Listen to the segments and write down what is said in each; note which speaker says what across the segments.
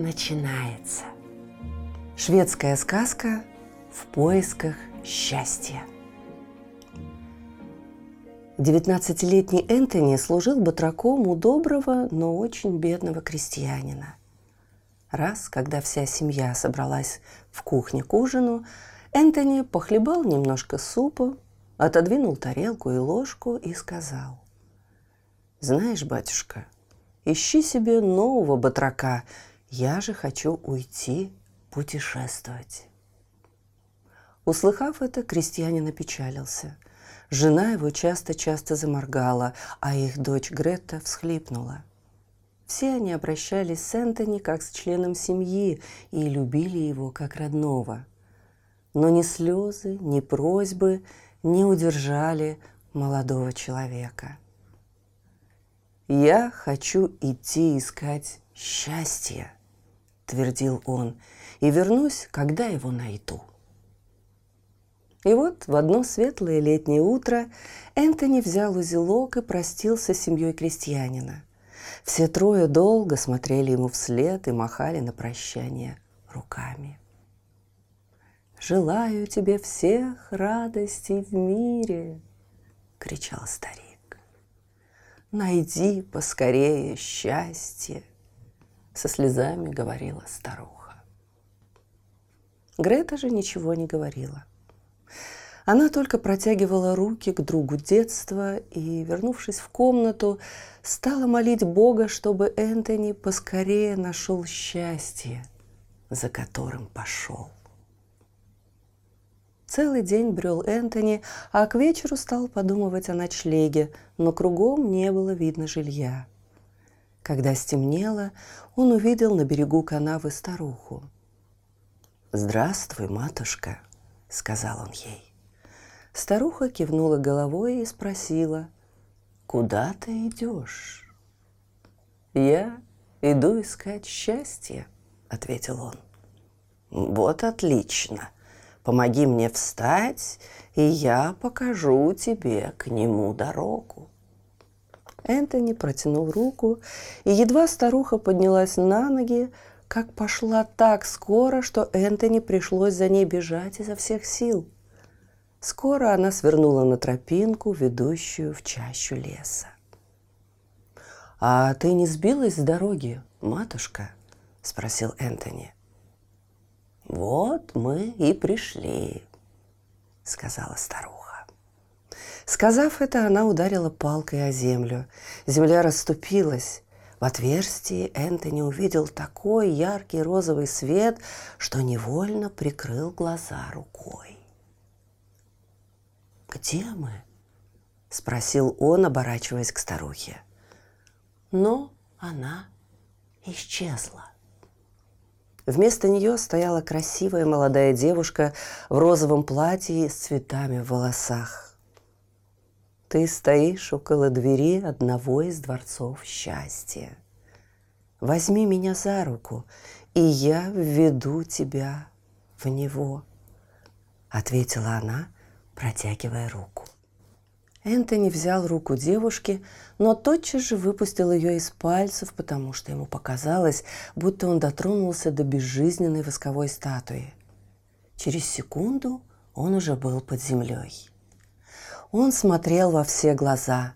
Speaker 1: начинается. Шведская сказка в поисках счастья. Девятнадцатилетний Энтони служил батраком у доброго, но очень бедного крестьянина. Раз, когда вся семья собралась в кухне к ужину, Энтони похлебал немножко супа, отодвинул тарелку и ложку и сказал. «Знаешь, батюшка, ищи себе нового батрака – я же хочу уйти путешествовать. Услыхав это, крестьянин опечалился. Жена его часто-часто заморгала, а их дочь Грета всхлипнула. Все они обращались с Энтони как с членом семьи и любили его как родного. Но ни слезы, ни просьбы не удержали молодого человека. «Я хочу идти искать счастье», твердил он, и вернусь, когда его найду. И вот в одно светлое летнее утро Энтони взял узелок и простился с семьей крестьянина. Все трое долго смотрели ему вслед и махали на прощание руками. «Желаю тебе всех радостей в мире!» — кричал старик. «Найди поскорее счастье!» Со слезами говорила старуха. Грета же ничего не говорила. Она только протягивала руки к другу детства и, вернувшись в комнату, стала молить Бога, чтобы Энтони поскорее нашел счастье, за которым пошел. Целый день брел Энтони, а к вечеру стал подумывать о ночлеге, но кругом не было видно жилья. Когда стемнело, он увидел на берегу канавы старуху. «Здравствуй, матушка», — сказал он ей. Старуха кивнула головой и спросила, «Куда ты идешь?» «Я иду искать счастье», — ответил он. «Вот отлично. Помоги мне встать, и я покажу тебе к нему дорогу». Энтони протянул руку, и едва старуха поднялась на ноги, как пошла так скоро, что Энтони пришлось за ней бежать изо всех сил. Скоро она свернула на тропинку, ведущую в чащу леса. «А ты не сбилась с дороги, матушка?» – спросил Энтони. «Вот мы и пришли», – сказала старуха. Сказав это, она ударила палкой о землю. Земля расступилась. В отверстии Энтони увидел такой яркий розовый свет, что невольно прикрыл глаза рукой. «Где мы?» – спросил он, оборачиваясь к старухе. Но она исчезла. Вместо нее стояла красивая молодая девушка в розовом платье с цветами в волосах. Ты стоишь около двери одного из дворцов счастья. Возьми меня за руку, и я введу тебя в него, ответила она, протягивая руку. Энтони взял руку девушки, но тотчас же выпустил ее из пальцев, потому что ему показалось, будто он дотронулся до безжизненной восковой статуи. Через секунду он уже был под землей. Он смотрел во все глаза.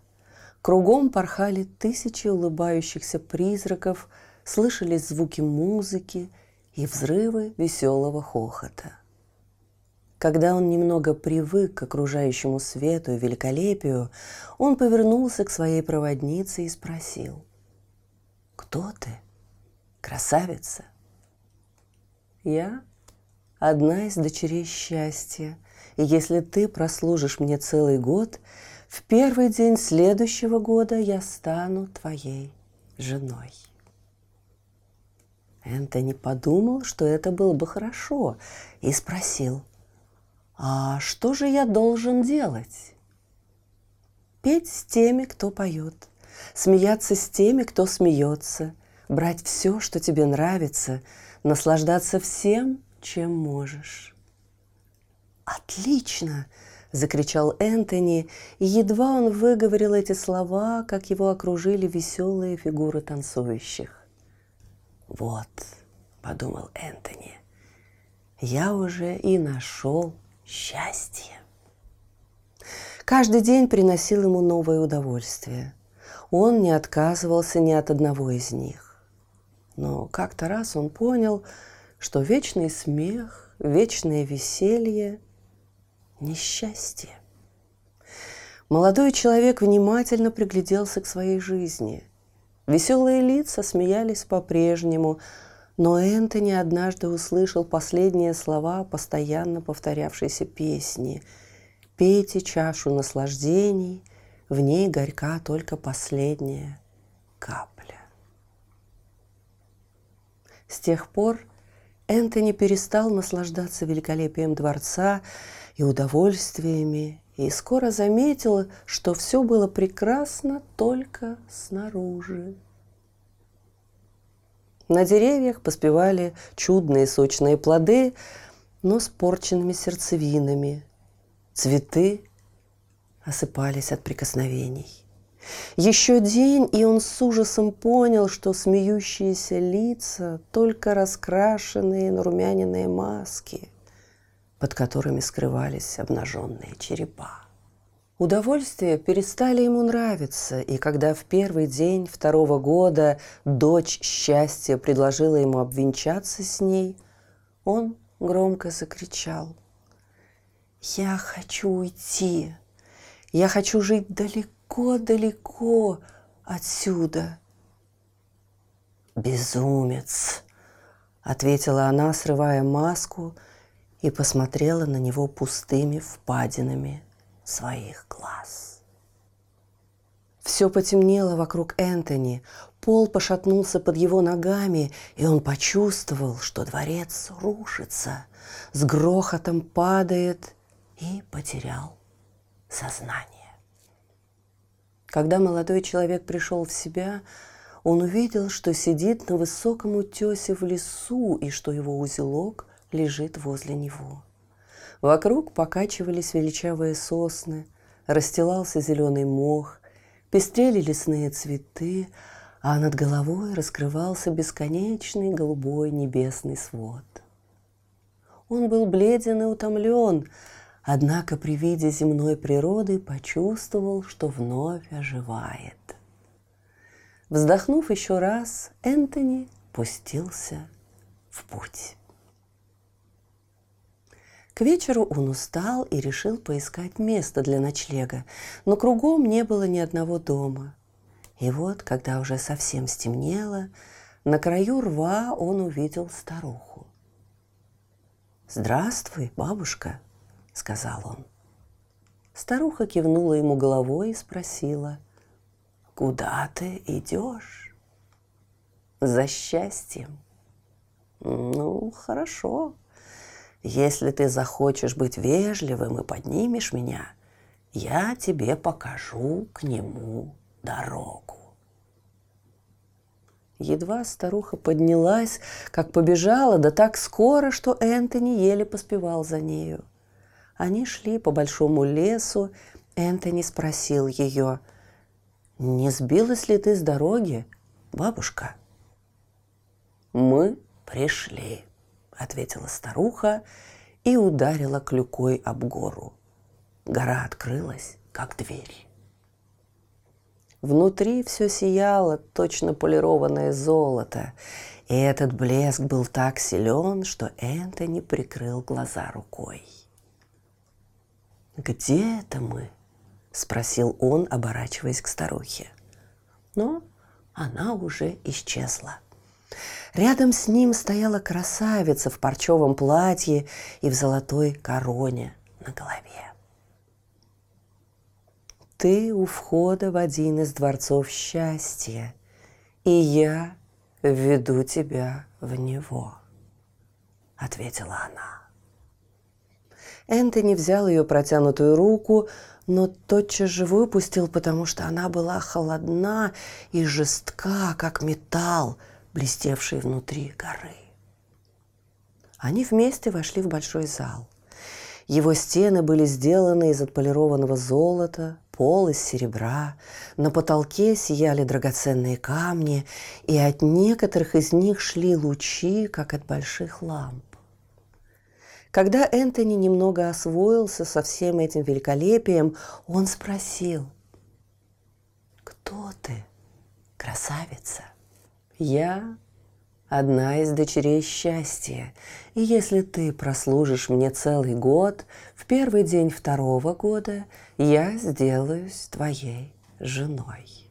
Speaker 1: Кругом порхали тысячи улыбающихся призраков, слышались звуки музыки и взрывы веселого хохота. Когда он немного привык к окружающему свету и великолепию, он повернулся к своей проводнице и спросил. «Кто ты, красавица?» «Я одна из дочерей счастья», и если ты прослужишь мне целый год, в первый день следующего года я стану твоей женой. Энтони подумал, что это было бы хорошо, и спросил, «А что же я должен делать?» «Петь с теми, кто поет, смеяться с теми, кто смеется, брать все, что тебе нравится, наслаждаться всем, чем можешь». «Отлично!» – закричал Энтони, и едва он выговорил эти слова, как его окружили веселые фигуры танцующих. Вот, подумал Энтони, я уже и нашел счастье. Каждый день приносил ему новое удовольствие. Он не отказывался ни от одного из них. Но как-то раз он понял, что вечный смех, вечное веселье – несчастье. Молодой человек внимательно пригляделся к своей жизни – Веселые лица смеялись по-прежнему, но Энтони однажды услышал последние слова постоянно повторявшейся песни «Пейте чашу наслаждений, в ней горька только последняя капля». С тех пор Энтони перестал наслаждаться великолепием дворца и удовольствиями, и скоро заметила, что все было прекрасно только снаружи. На деревьях поспевали чудные сочные плоды, но с порченными сердцевинами. Цветы осыпались от прикосновений. Еще день, и он с ужасом понял, что смеющиеся лица – только раскрашенные нарумяненные маски – под которыми скрывались обнаженные черепа. Удовольствия перестали ему нравиться, и когда в первый день второго года дочь счастья предложила ему обвенчаться с ней, он громко закричал. «Я хочу уйти! Я хочу жить далеко-далеко отсюда!» «Безумец!» — ответила она, срывая маску — и посмотрела на него пустыми впадинами своих глаз. Все потемнело вокруг Энтони, пол пошатнулся под его ногами, и он почувствовал, что дворец рушится, с грохотом падает и потерял сознание. Когда молодой человек пришел в себя, он увидел, что сидит на высоком утесе в лесу и что его узелок лежит возле него. Вокруг покачивались величавые сосны, расстилался зеленый мох, пестрели лесные цветы, а над головой раскрывался бесконечный голубой небесный свод. Он был бледен и утомлен, однако при виде земной природы почувствовал, что вновь оживает. Вздохнув еще раз, Энтони пустился в путь. К вечеру он устал и решил поискать место для ночлега, но кругом не было ни одного дома. И вот, когда уже совсем стемнело, на краю рва он увидел старуху. «Здравствуй, бабушка», — сказал он. Старуха кивнула ему головой и спросила, «Куда ты идешь?» «За счастьем». «Ну, хорошо», если ты захочешь быть вежливым и поднимешь меня, я тебе покажу к нему дорогу. Едва старуха поднялась, как побежала, да так скоро, что Энтони еле поспевал за нею. Они шли по большому лесу. Энтони спросил ее, «Не сбилась ли ты с дороги, бабушка?» «Мы пришли», — ответила старуха и ударила клюкой об гору. Гора открылась, как дверь. Внутри все сияло, точно полированное золото, и этот блеск был так силен, что Энтони прикрыл глаза рукой. «Где это мы?» – спросил он, оборачиваясь к старухе. Но она уже исчезла. Рядом с ним стояла красавица в парчевом платье и в золотой короне на голове. Ты у входа в один из дворцов счастья, и я введу тебя в него», — ответила она. Энтони взял ее протянутую руку, но тотчас же выпустил, потому что она была холодна и жестка, как металл, блестевший внутри горы. Они вместе вошли в большой зал. Его стены были сделаны из отполированного золота, пол из серебра, на потолке сияли драгоценные камни, и от некоторых из них шли лучи, как от больших ламп. Когда Энтони немного освоился со всем этим великолепием, он спросил, «Кто ты, красавица?» «Я одна из дочерей счастья, и если ты прослужишь мне целый год, в первый день второго года я сделаюсь твоей женой».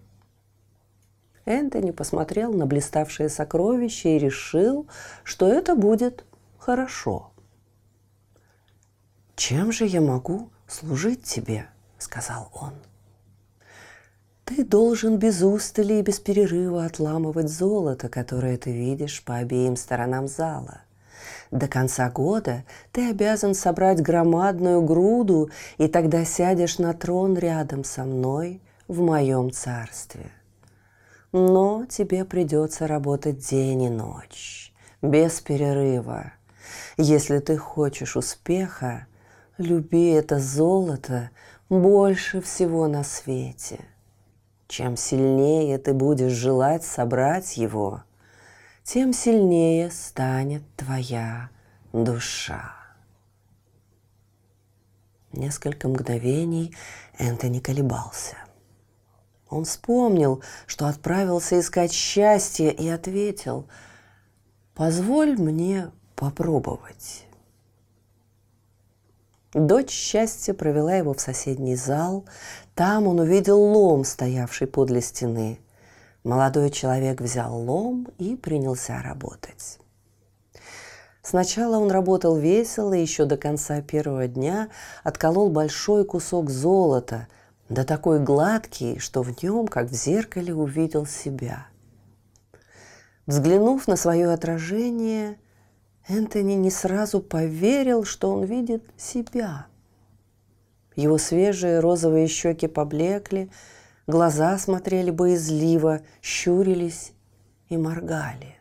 Speaker 1: Энтони посмотрел на блиставшие сокровища и решил, что это будет хорошо – «Чем же я могу служить тебе?» – сказал он. «Ты должен без устали и без перерыва отламывать золото, которое ты видишь по обеим сторонам зала. До конца года ты обязан собрать громадную груду, и тогда сядешь на трон рядом со мной в моем царстве. Но тебе придется работать день и ночь, без перерыва. Если ты хочешь успеха, Люби это золото больше всего на свете. Чем сильнее ты будешь желать собрать его, тем сильнее станет твоя душа. Несколько мгновений Энтони колебался. Он вспомнил, что отправился искать счастье и ответил, «Позволь мне попробовать». Дочь счастья провела его в соседний зал. Там он увидел лом, стоявший подле стены. Молодой человек взял лом и принялся работать. Сначала он работал весело, и еще до конца первого дня отколол большой кусок золота, да такой гладкий, что в нем, как в зеркале, увидел себя. Взглянув на свое отражение, Энтони не сразу поверил, что он видит себя. Его свежие розовые щеки поблекли, глаза смотрели боязливо, щурились и моргали.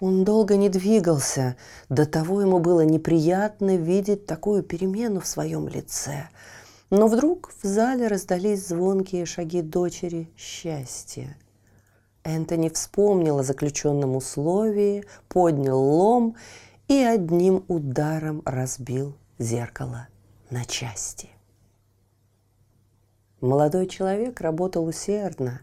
Speaker 1: Он долго не двигался, до того ему было неприятно видеть такую перемену в своем лице. Но вдруг в зале раздались звонкие шаги дочери счастья – Энтони вспомнил о заключенном условии, поднял лом и одним ударом разбил зеркало на части. Молодой человек работал усердно,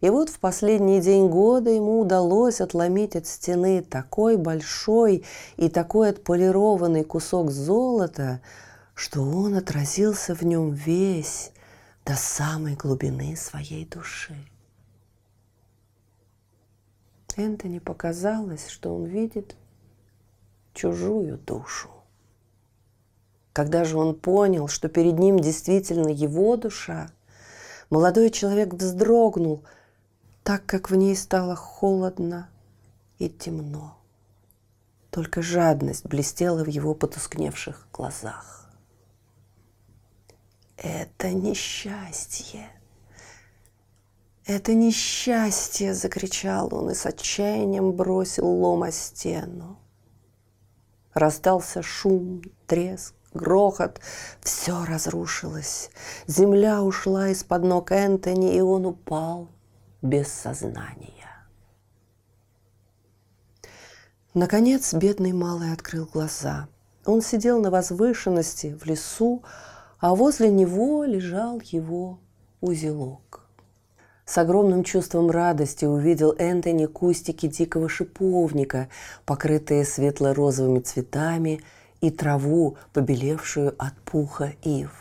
Speaker 1: и вот в последний день года ему удалось отломить от стены такой большой и такой отполированный кусок золота, что он отразился в нем весь до самой глубины своей души. Энтони показалось, что он видит чужую душу. Когда же он понял, что перед ним действительно его душа, молодой человек вздрогнул, так как в ней стало холодно и темно. Только жадность блестела в его потускневших глазах. Это несчастье, «Это несчастье!» – закричал он и с отчаянием бросил лом о стену. Раздался шум, треск, грохот. Все разрушилось. Земля ушла из-под ног Энтони, и он упал без сознания. Наконец бедный малый открыл глаза. Он сидел на возвышенности в лесу, а возле него лежал его узелок. С огромным чувством радости увидел Энтони кустики дикого шиповника, покрытые светло-розовыми цветами, и траву, побелевшую от пуха ив.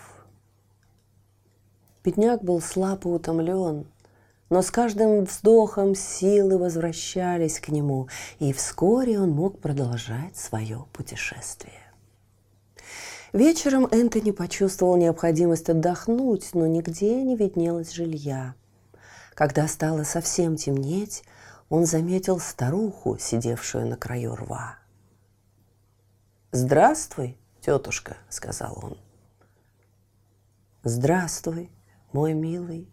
Speaker 1: Бедняк был слаб и утомлен, но с каждым вздохом силы возвращались к нему, и вскоре он мог продолжать свое путешествие. Вечером Энтони почувствовал необходимость отдохнуть, но нигде не виднелось жилья – когда стало совсем темнеть, он заметил старуху, сидевшую на краю рва. «Здравствуй, тетушка», — сказал он. «Здравствуй, мой милый»,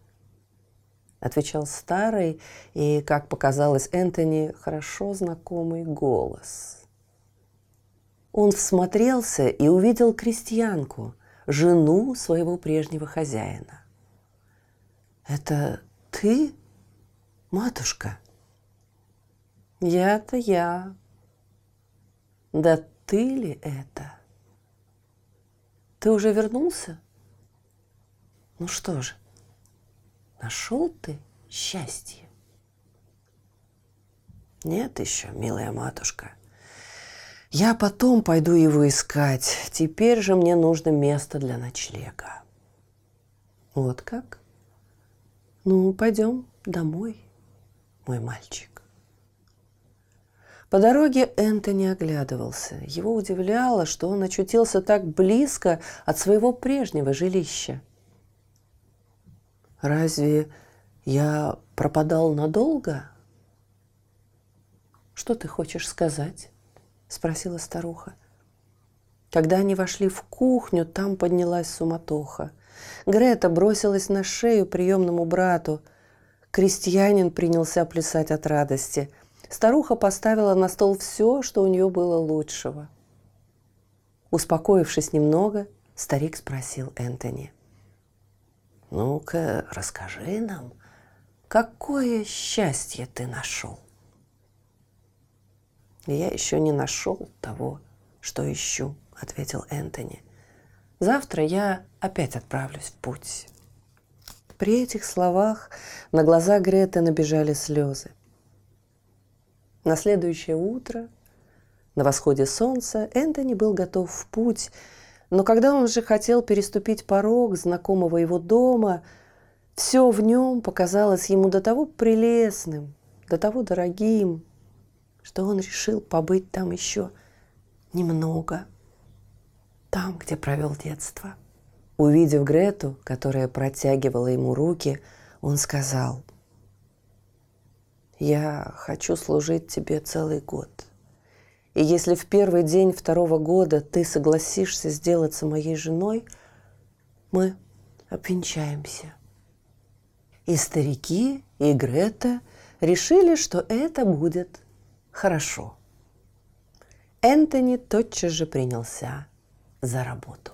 Speaker 1: — отвечал старый и, как показалось Энтони, хорошо знакомый голос. Он всмотрелся и увидел крестьянку, жену своего прежнего хозяина. «Это ты, матушка?» «Я-то я. Да ты ли это? Ты уже вернулся? Ну что же, нашел ты счастье?» «Нет еще, милая матушка. Я потом пойду его искать. Теперь же мне нужно место для ночлега». «Вот как?» Ну, пойдем домой, мой мальчик. По дороге Энтони оглядывался. Его удивляло, что он очутился так близко от своего прежнего жилища. «Разве я пропадал надолго?» «Что ты хочешь сказать?» – спросила старуха. Когда они вошли в кухню, там поднялась суматоха – Грета бросилась на шею приемному брату. Крестьянин принялся плясать от радости. Старуха поставила на стол все, что у нее было лучшего. Успокоившись немного, старик спросил Энтони. «Ну-ка, расскажи нам, какое счастье ты нашел?» «Я еще не нашел того, что ищу», — ответил Энтони. Завтра я опять отправлюсь в путь. При этих словах на глаза Греты набежали слезы. На следующее утро, на восходе солнца, Энтони был готов в путь, но когда он же хотел переступить порог знакомого его дома, все в нем показалось ему до того прелестным, до того дорогим, что он решил побыть там еще немного – там, где провел детство. Увидев Грету, которая протягивала ему руки, он сказал, «Я хочу служить тебе целый год. И если в первый день второго года ты согласишься сделаться моей женой, мы обвенчаемся». И старики, и Грета решили, что это будет хорошо. Энтони тотчас же принялся за работу.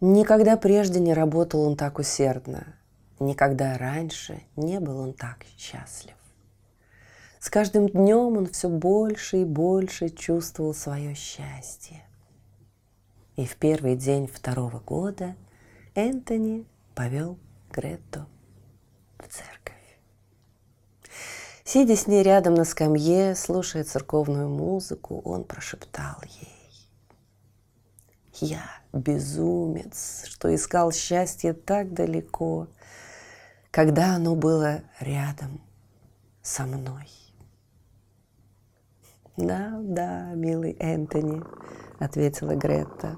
Speaker 1: Никогда прежде не работал он так усердно, никогда раньше не был он так счастлив. С каждым днем он все больше и больше чувствовал свое счастье. И в первый день второго года Энтони повел Грету в церковь. Сидя с ней рядом на скамье, слушая церковную музыку, он прошептал ей. Я безумец, что искал счастье так далеко, когда оно было рядом со мной. Да, да, милый Энтони, ответила Гретта.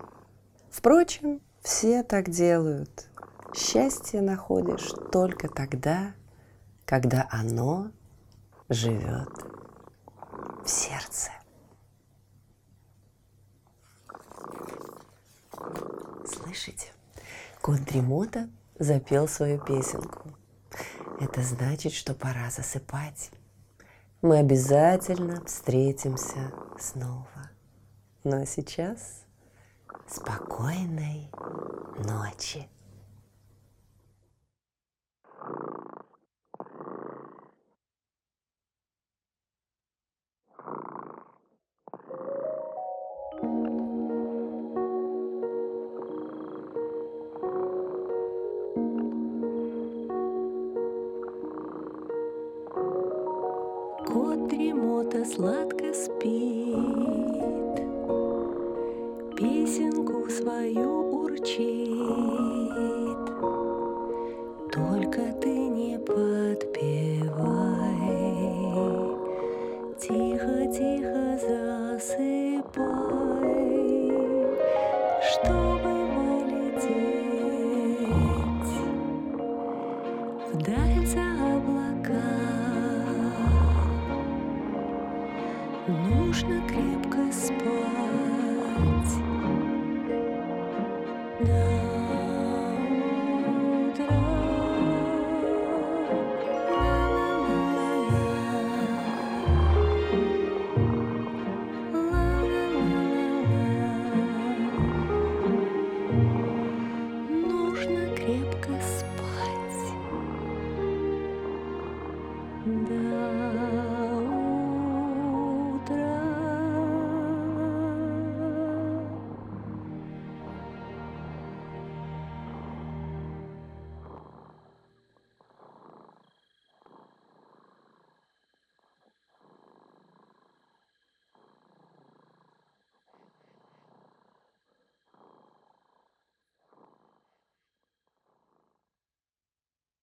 Speaker 1: Впрочем, все так делают. Счастье находишь только тогда, когда оно живет в сердце. Слышите? Кот Дремота запел свою песенку. Это значит, что пора засыпать. Мы обязательно встретимся снова. Ну а сейчас спокойной ночи.
Speaker 2: Сладко спит, Песенку свою урчит.